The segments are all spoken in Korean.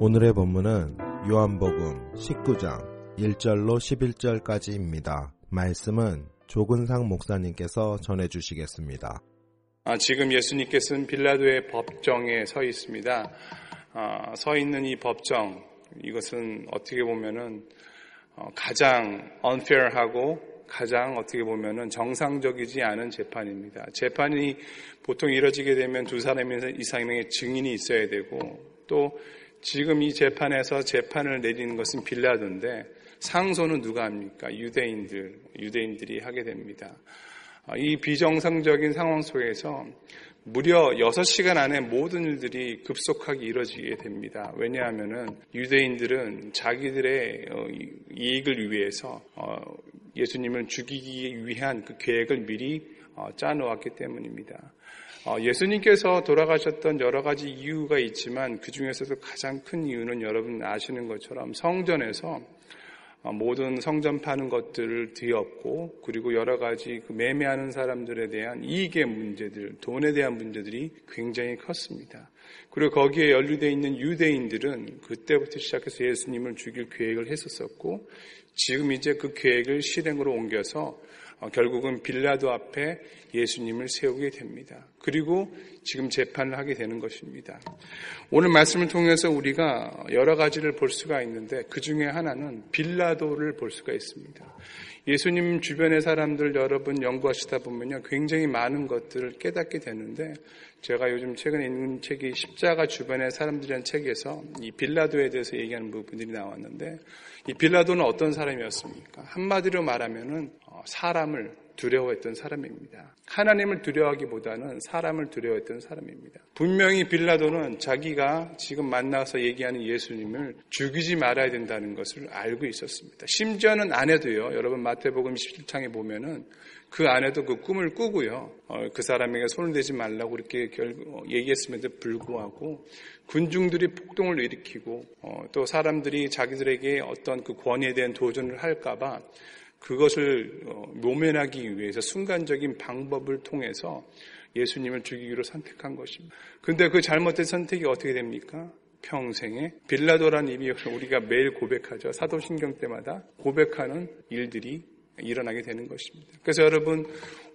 오늘의 본문은 요한복음 19장 1절로 11절까지입니다. 말씀은 조근상 목사님께서 전해주시겠습니다. 아, 지금 예수님께서는 빌라도의 법정에 서 있습니다. 아, 서 있는 이 법정, 이것은 어떻게 보면은 어, 가장 unfair하고 가장 어떻게 보면은 정상적이지 않은 재판입니다. 재판이 보통 이뤄지게 되면 두 사람 이상의 증인이 있어야 되고 또 지금 이 재판에서 재판을 내리는 것은 빌라도인데 상소는 누가 합니까? 유대인들, 유대인들이 하게 됩니다. 아, 이 비정상적인 상황 속에서 무려 6시간 안에 모든 일들이 급속하게 이루어지게 됩니다. 왜냐하면 유대인들은 자기들의 어, 이익을 위해서 어, 예수님을 죽이기 위한 그 계획을 미리 어, 짜놓았기 때문입니다. 예수님께서 돌아가셨던 여러 가지 이유가 있지만 그 중에서도 가장 큰 이유는 여러분 아시는 것처럼 성전에서 어, 모든 성전 파는 것들을 뒤엎고 그리고 여러 가지 그 매매하는 사람들에 대한 이익의 문제들, 돈에 대한 문제들이 굉장히 컸습니다. 그리고 거기에 연루되어 있는 유대인들은 그때부터 시작해서 예수님을 죽일 계획을 했었었고 지금 이제 그 계획을 실행으로 옮겨서 어, 결국은 빌라도 앞에 예수님을 세우게 됩니다. 그리고 지금 재판을 하게 되는 것입니다. 오늘 말씀을 통해서 우리가 여러 가지를 볼 수가 있는데 그 중에 하나는 빌라도를 볼 수가 있습니다. 예수님 주변의 사람들 여러분 연구하시다 보면요. 굉장히 많은 것들을 깨닫게 되는데 제가 요즘 최근에 읽는 책이 십자가 주변의 사람들이라는 책에서 이 빌라도에 대해서 얘기하는 부분들이 나왔는데 이 빌라도는 어떤 사람이었습니까? 한마디로 말하면은 어, 사람을 두려워했던 사람입니다. 하나님을 두려워하기보다는 사람을 두려워했던 사람입니다. 분명히 빌라도는 자기가 지금 만나서 얘기하는 예수님을 죽이지 말아야 된다는 것을 알고 있었습니다. 심지어는 아내도요. 여러분 마태복음 17장에 보면은 그 아내도 그 꿈을 꾸고요. 어, 그 사람에게 손을 대지 말라고 이렇게 어, 얘기했음에도 불구하고 군중들이 폭동을 일으키고 어, 또 사람들이 자기들에게 어떤 그 권위에 대한 도전을 할까봐 그것을 어, 모면하기 위해서 순간적인 방법을 통해서 예수님을 죽이기로 선택한 것입니다. 근데 그 잘못된 선택이 어떻게 됩니까? 평생에 빌라도라는 이름이 우리가 매일 고백하죠. 사도신경 때마다 고백하는 일들이 일어나게 되는 것입니다. 그래서 여러분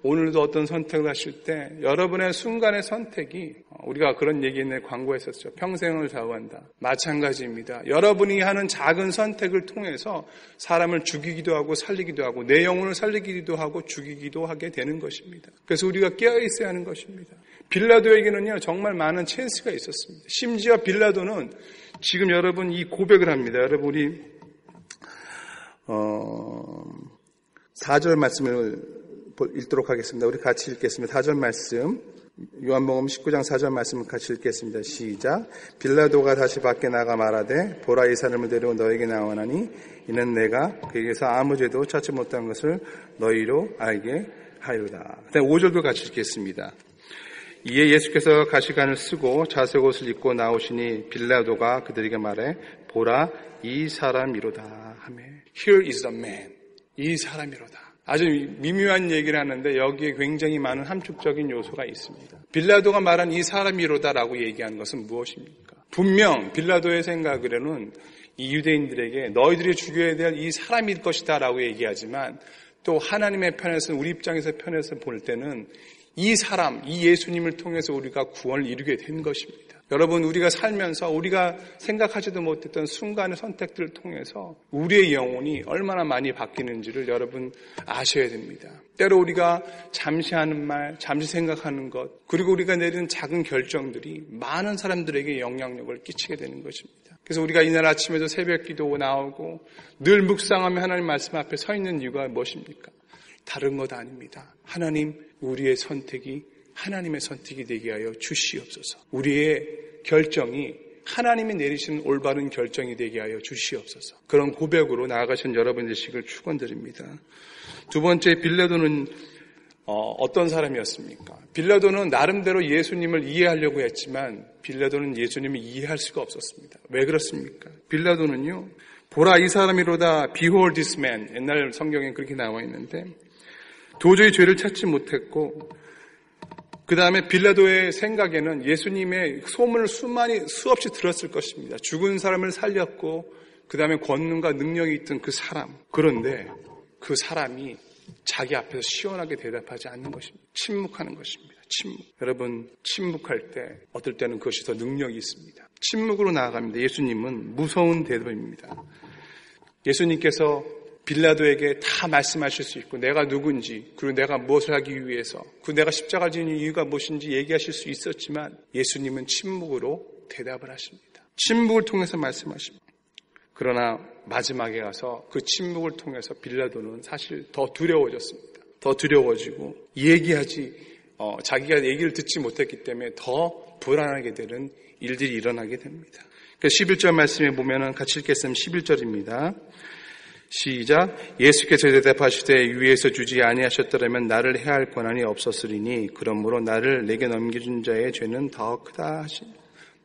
오늘도 어떤 선택을 하실 때 여러분의 순간의 선택이 우리가 그런 얘기는 광고했었죠. 평생을 좌우한다. 마찬가지입니다. 여러분이 하는 작은 선택을 통해서 사람을 죽이기도 하고 살리기도 하고 내 영혼을 살리기도 하고 죽이기도 하게 되는 것입니다. 그래서 우리가 깨어 있어야 하는 것입니다. 빌라도에게는요 정말 많은 찬스가 있었습니다. 심지어 빌라도는 지금 여러분 이 고백을 합니다. 여러분이 어 4절 말씀을 읽도록 하겠습니다. 우리 같이 읽겠습니다. 4절 말씀. 요한복음 19장 4절 말씀을 같이 읽겠습니다. 시작. 빌라도가 다시 밖에 나가 말하되 보라 이 사람을 데리고 너에게 나오나니 이는 내가 그에게서 아무 죄도 찾지 못한 것을 너희로 알게 하리로다. 그다음 5절도 같이 읽겠습니다. 이에 예수께서 가시관을 쓰고 자색 옷을 입고 나오시니 빌라도가 그들에게 말해 보라 이 사람이로다 하며 Here is the man. 이 사람이로다. 아주 미묘한 얘기를 하는데 여기에 굉장히 많은 함축적인 요소가 있습니다. 빌라도가 말한 이 사람이로다라고 얘기한 것은 무엇입니까? 분명 빌라도의 생각으로는 이 유대인들에게 너희들이 죽여야 될 이 사람일 것이다라고 얘기하지만 또 하나님의 편에서 우리 입장에서 편에서 볼 때는 이 사람, 이 예수님을 통해서 우리가 구원을 이루게 된 것입니다. 여러분, 우리가 살면서 우리가 생각하지도 못했던 순간의 선택들을 통해서 우리의 영혼이 얼마나 많이 바뀌는지를 여러분 아셔야 됩니다. 때로 우리가 잠시 하는 말, 잠시 생각하는 것, 그리고 우리가 내리는 작은 결정들이 많은 사람들에게 영향력을 끼치게 되는 것입니다. 그래서 우리가 이날 아침에도 새벽 기도 나오고 늘 묵상하며 하나님 말씀 앞에 서 있는 이유가 무엇입니까? 다른 것 아닙니다. 하나님, 우리의 선택이 하나님의 선택이 되게 하여 주시옵소서. 우리의 결정이 하나님이 내리신 올바른 결정이 되게 하여 주시옵소서. 그런 고백으로 나아가신 여러분 되시길 축원드립니다. 두 번째 빌라도는 어, 떤 사람이었습니까? 빌라도는 나름대로 예수님을 이해하려고 했지만 빌라도는 예수님을 이해할 수가 없었습니다. 왜 그렇습니까? 빌라도는요. 보라 이 사람이로다 behold this man 옛날 성경에 그렇게 나와 있는데 도저히 죄를 찾지 못했고 그 다음에 빌라도의 생각에는 예수님의 소문을 수많이 수없이 들었을 것입니다. 죽은 사람을 살렸고 그 다음에 권능과 능력이 있던 그 사람 그런데 그 사람이 자기 앞에서 시원하게 대답하지 않는 것입니다. 침묵하는 것입니다. 침묵. 여러분, 침묵할 때 어떨 때는 그것이 더 능력이 있습니다. 침묵으로 나아갑니다. 예수님은 무서운 대답입니다. 예수님께서 빌라도에게 다 말씀하실 수 있고 내가 누군지 그리고 내가 무엇을 하기 위해서 그 내가 십자가 지는 이유가 무엇인지 얘기하실 수 있었지만 예수님은 침묵으로 대답을 하십니다. 침묵을 통해서 말씀하십니다. 그러나 마지막에 가서 그 침묵을 통해서 빌라도는 사실 더 두려워졌습니다. 더 두려워지고 얘기하지 어, 자기가 얘기를 듣지 못했기 때문에 더 불안하게 되는 일들이 일어나게 됩니다. 11절 그 말씀에 보면은 같이 읽겠습니다. 11절입니다. 시작. 예수께서 대답하시되 위에서 주지 아니하셨더라면 나를 해할 권한이 없었으리니 그러므로 나를 내게 넘겨준 자의 죄는 더 크다 하십니다.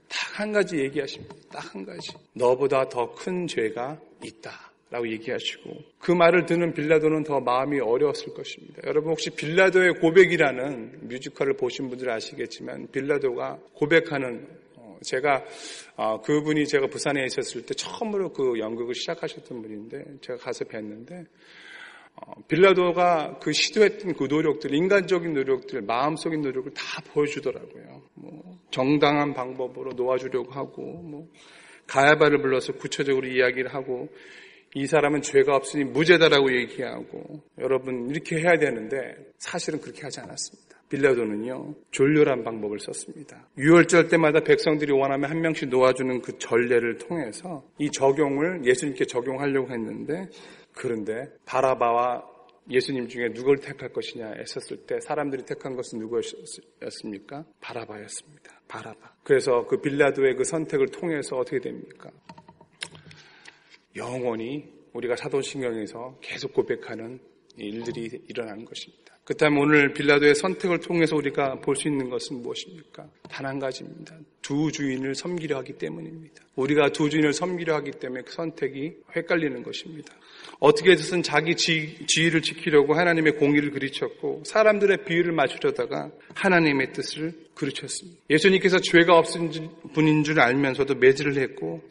딱한 가지 얘기하십니다. 딱 한 가지. 너보다 더 큰 죄가 있다. 라고 얘기하시고 그 말을 듣는 빌라도는 더 마음이 어려웠을 것입니다. 여러분 혹시 빌라도의 고백이라는 뮤지컬을 보신 분들 아시겠지만 빌라도가 고백하는 어, 제가 어, 그분이 제가 부산에 있었을 때 처음으로 그 연극을 시작하셨던 분인데 제가 가서 뵀는데 어, 빌라도가 그 시도했던 그 노력들, 인간적인 노력들, 마음속인 노력을 다 보여주더라고요. 뭐 정당한 방법으로 놓아주려고 하고, 뭐 가야바를 불러서 구체적으로 이야기를 하고, 이 사람은 죄가 없으니 무죄다라고 얘기하고, 여러분 이렇게 해야 되는데 사실은 그렇게 하지 않았습니다. 빌라도는요 졸렬한 방법을 썼습니다. 유월절 때마다 백성들이 원하면 한 명씩 놓아주는 그 전례를 통해서 이 적용을 예수님께 적용하려고 했는데 그런데 바라바와 예수님 중에 누굴 택할 것이냐 했었을 때 사람들이 택한 것은 누구였습니까? 바라바였습니다. 바라바. 그래서 그 빌라도의 그 선택을 통해서 어떻게 됩니까? 영원히 우리가 사도신경에서 계속 고백하는 일들이 일어나는 것입니다. 그렇다면 오늘 빌라도의 선택을 통해서 우리가 볼 수 있는 것은 무엇입니까? 단 한 가지입니다. 두 주인을 섬기려 하기 때문입니다. 우리가 두 주인을 섬기려 하기 때문에 그 선택이 헷갈리는 것입니다. 어떻게 해서든 자기 지, 지위를 지키려고 하나님의 공의를 그르쳤고 사람들의 비위를 맞추려다가 하나님의 뜻을 그르쳤습니다. 예수님께서 죄가 없은 분인 줄 알면서도 매질을 했고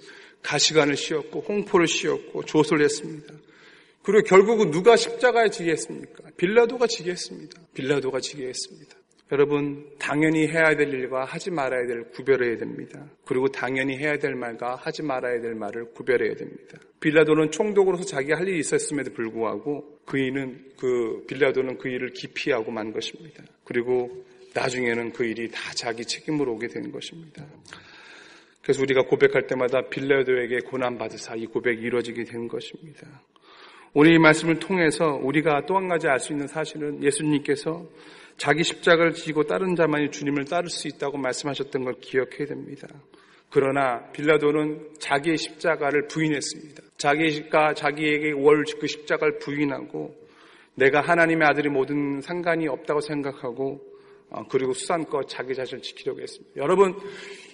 가시관을 씌웠고 홍포를 씌웠고 조소를 했습니다. 그리고 결국은 누가 십자가에 지게 했습니까? 빌라도가 지게 했습니다. 빌라도가 지게 했습니다. 여러분, 당연히 해야 될 일과 하지 말아야 될 구별해야 됩니다. 그리고 당연히 해야 될 말과 하지 말아야 될 말을 구별해야 됩니다. 빌라도는 총독으로서 자기가 할 일이 있었음에도 불구하고 그이는 그 빌라도는 그 일을 기피하고 만 것입니다. 그리고 나중에는 그 일이 다 자기 책임으로 오게 된 것입니다. 그래서 우리가 고백할 때마다 빌라도에게 고난 받으사 이 고백이 이루어지게 된 것입니다. 오늘 이 말씀을 통해서 우리가 또 한 가지 알 수 있는 사실은 예수님께서 자기 십자가를 지고 다른 자만이 주님을 따를 수 있다고 말씀하셨던 걸 기억해야 됩니다. 그러나 빌라도는 자기의 십자가를 부인했습니다. 자기가 자기에게 월그 십자가를 부인하고 내가 하나님의 아들이 모든 상관이 없다고 생각하고 어, 그리고 수산껏 자기 자신을 지키려고 했습니다. 여러분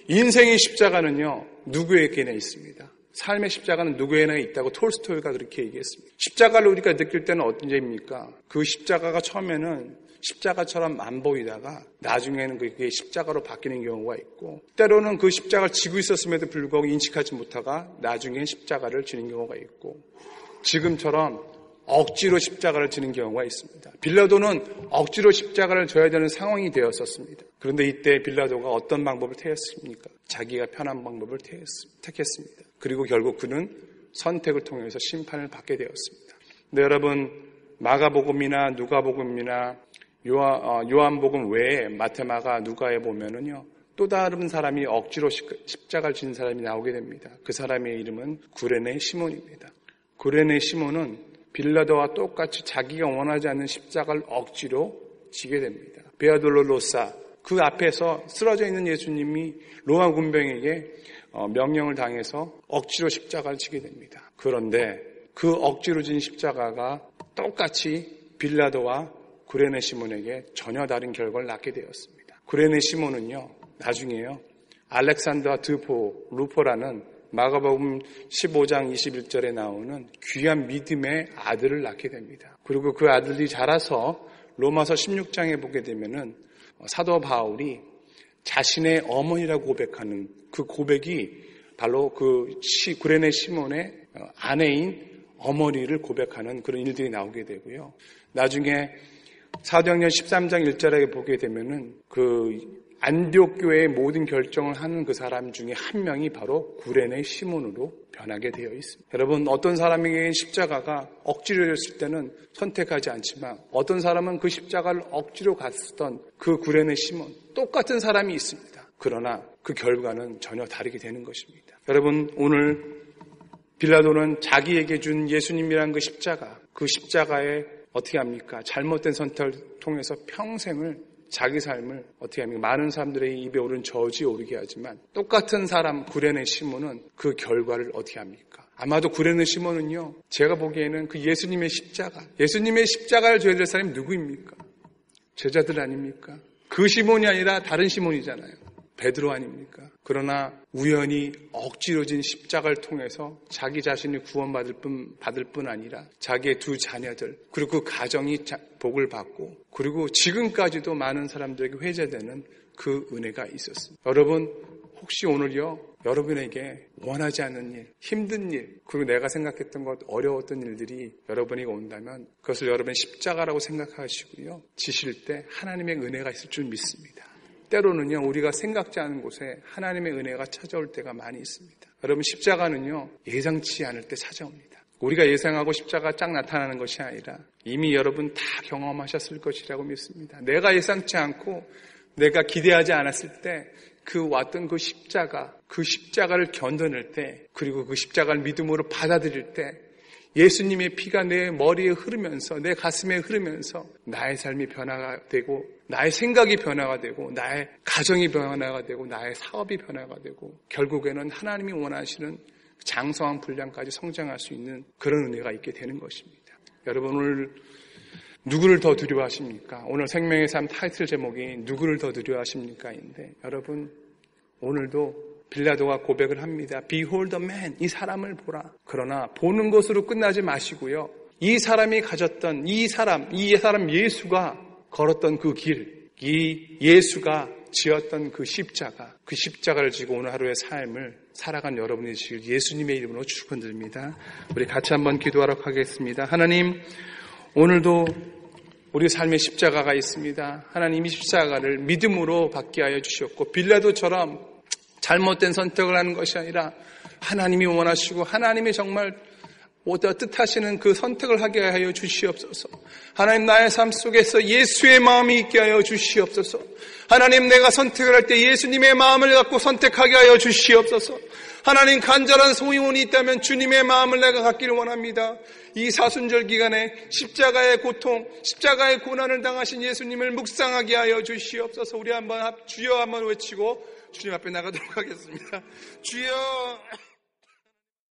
인생의 십자가는요 누구에게나 있습니다. 삶의 십자가는 누구에나 있다고 톨스토이가 그렇게 얘기했습니다. 십자가를 우리가 느낄 때는 어떤 점입니까? 그 십자가가 처음에는 십자가처럼 안 보이다가 나중에는 그게 십자가로 바뀌는 경우가 있고 때로는 그 십자가를 지고 있었음에도 불구하고 인식하지 못하가 나중에 십자가를 지는 경우가 있고 지금처럼 억지로 십자가를 지는 경우가 있습니다. 빌라도는 억지로 십자가를 져야 되는 상황이 되었었습니다. 그런데 이때 빌라도가 어떤 방법을 택했습니까? 자기가 편한 방법을 택했습니다. 그리고 결국 그는 선택을 통해서 심판을 받게 되었습니다. 네, 여러분 마가복음이나 누가복음이나 어, 요한 복음 외에 마테마가 누가에 보면은요 또 다른 사람이 억지로 십자가를 지는 사람이 나오게 됩니다. 그 사람의 이름은 구레네 시몬입니다. 구레네 시몬은 빌라도와 똑같이 자기가 원하지 않는 십자가를 억지로 지게 됩니다. 베아돌로 로사 그 앞에서 쓰러져 있는 예수님이 로마 군병에게 어, 명령을 당해서 억지로 십자가를 지게 됩니다. 그런데 그 억지로 진 십자가가 똑같이 빌라도와 구레네 시몬에게 전혀 다른 결과를 낳게 되었습니다. 구레네 시몬은요, 나중에요, 알렉산더 드포, 루포라는 마가복음 15장 21절에 나오는 귀한 믿음의 아들을 낳게 됩니다. 그리고 그 아들이 자라서 로마서 16장에 보게 되면은 사도 바울이 자신의 어머니라고 고백하는 그 고백이 바로 그 시, 구레네 시몬의 아내인 어머니를 고백하는 그런 일들이 나오게 되고요. 나중에 사도행전 13장 1절에 보게 되면은 그 안디옥 교회의 모든 결정을 하는 그 사람 중에 한 명이 바로 구레네 시몬으로 변하게 되어 있습니다. 여러분 어떤 사람에게 십자가가 억지로 졌을 때는 선택하지 않지만 어떤 사람은 그 십자가를 억지로 갔었던 그 구레네 시몬 똑같은 사람이 있습니다. 그러나 그 결과는 전혀 다르게 되는 것입니다. 여러분 오늘 빌라도는 자기에게 준 예수님이란 그 십자가 그 십자가에 어떻게 합니까? 잘못된 선택을 통해서 평생을 자기 삶을 어떻게 합니까? 많은 사람들의 입에 오른 저지 오르게 하지만 똑같은 사람 구레네 시몬은 그 결과를 어떻게 합니까? 아마도 구레네 시몬은요, 제가 보기에는 그 예수님의 십자가, 예수님의 십자가를 줘야 될 사람이 누구입니까? 제자들 아닙니까? 그 시몬이 아니라 다른 시몬이잖아요. 베드로 아닙니까? 그러나 우연히 억지로 진 십자가를 통해서 자기 자신이 구원받을 뿐, 받을 뿐 아니라 자기의 두 자녀들, 그리고 그 가정이 복을 받고, 그리고 지금까지도 많은 사람들에게 회자되는 그 은혜가 있었습니다. 여러분, 혹시 오늘요, 여러분에게 원하지 않는 일, 힘든 일, 그리고 내가 생각했던 것, 어려웠던 일들이 여러분에게 온다면 그것을 여러분 십자가라고 생각하시고요. 지실 때 하나님의 은혜가 있을 줄 믿습니다. 때로는요, 우리가 생각지 않은 곳에 하나님의 은혜가 찾아올 때가 많이 있습니다. 여러분, 십자가는요, 예상치 않을 때 찾아옵니다. 우리가 예상하고 십자가 쫙 나타나는 것이 아니라 이미 여러분 다 경험하셨을 것이라고 믿습니다. 내가 예상치 않고 내가 기대하지 않았을 때 그 왔던 그 십자가, 그 십자가를 견뎌낼 때, 그리고 그 십자가를 믿음으로 받아들일 때, 예수님의 피가 내 머리에 흐르면서, 내 가슴에 흐르면서, 나의 삶이 변화가 되고, 나의 생각이 변화가 되고, 나의 가정이 변화가 되고, 나의 사업이 변화가 되고, 결국에는 하나님이 원하시는 장성한 분량까지 성장할 수 있는 그런 은혜가 있게 되는 것입니다. 여러분 오늘 누구를 더 두려워하십니까? 오늘 생명의 삶 타이틀 제목이 누구를 더 두려워하십니까?인데 여러분 오늘도 빌라도가 고백을 합니다. Behold the man. 이 사람을 보라. 그러나 보는 것으로 끝나지 마시고요. 이 사람이 가졌던 이 사람, 이 사람 예수가 걸었던 그 길, 이 예수가 지었던 그 십자가, 그 십자가를 지고 오늘 하루의 삶을 살아간 여러분이 지금 예수님의 이름으로 축원드립니다. 우리 같이 한번 기도하러 가겠습니다. 하나님, 오늘도 우리 삶의 십자가가 있습니다. 하나님 이 십자가를 믿음으로 받게 하여 주셨고 빌라도처럼 잘못된 선택을 하는 것이 아니라 하나님이 원하시고 하나님이 정말 뜻하시는 그 선택을 하게 하여 주시옵소서. 하나님 나의 삶 속에서 예수의 마음이 있게 하여 주시옵소서. 하나님 내가 선택을 할 때 예수님의 마음을 갖고 선택하게 하여 주시옵소서. 하나님 간절한 소원이 있다면 주님의 마음을 내가 갖기를 원합니다. 이 사순절 기간에 십자가의 고통, 십자가의 고난을 당하신 예수님을 묵상하게 하여 주시옵소서. 우리 한번 주여 한번 외치고 주님 앞에 나가도록 하겠습니다. 주여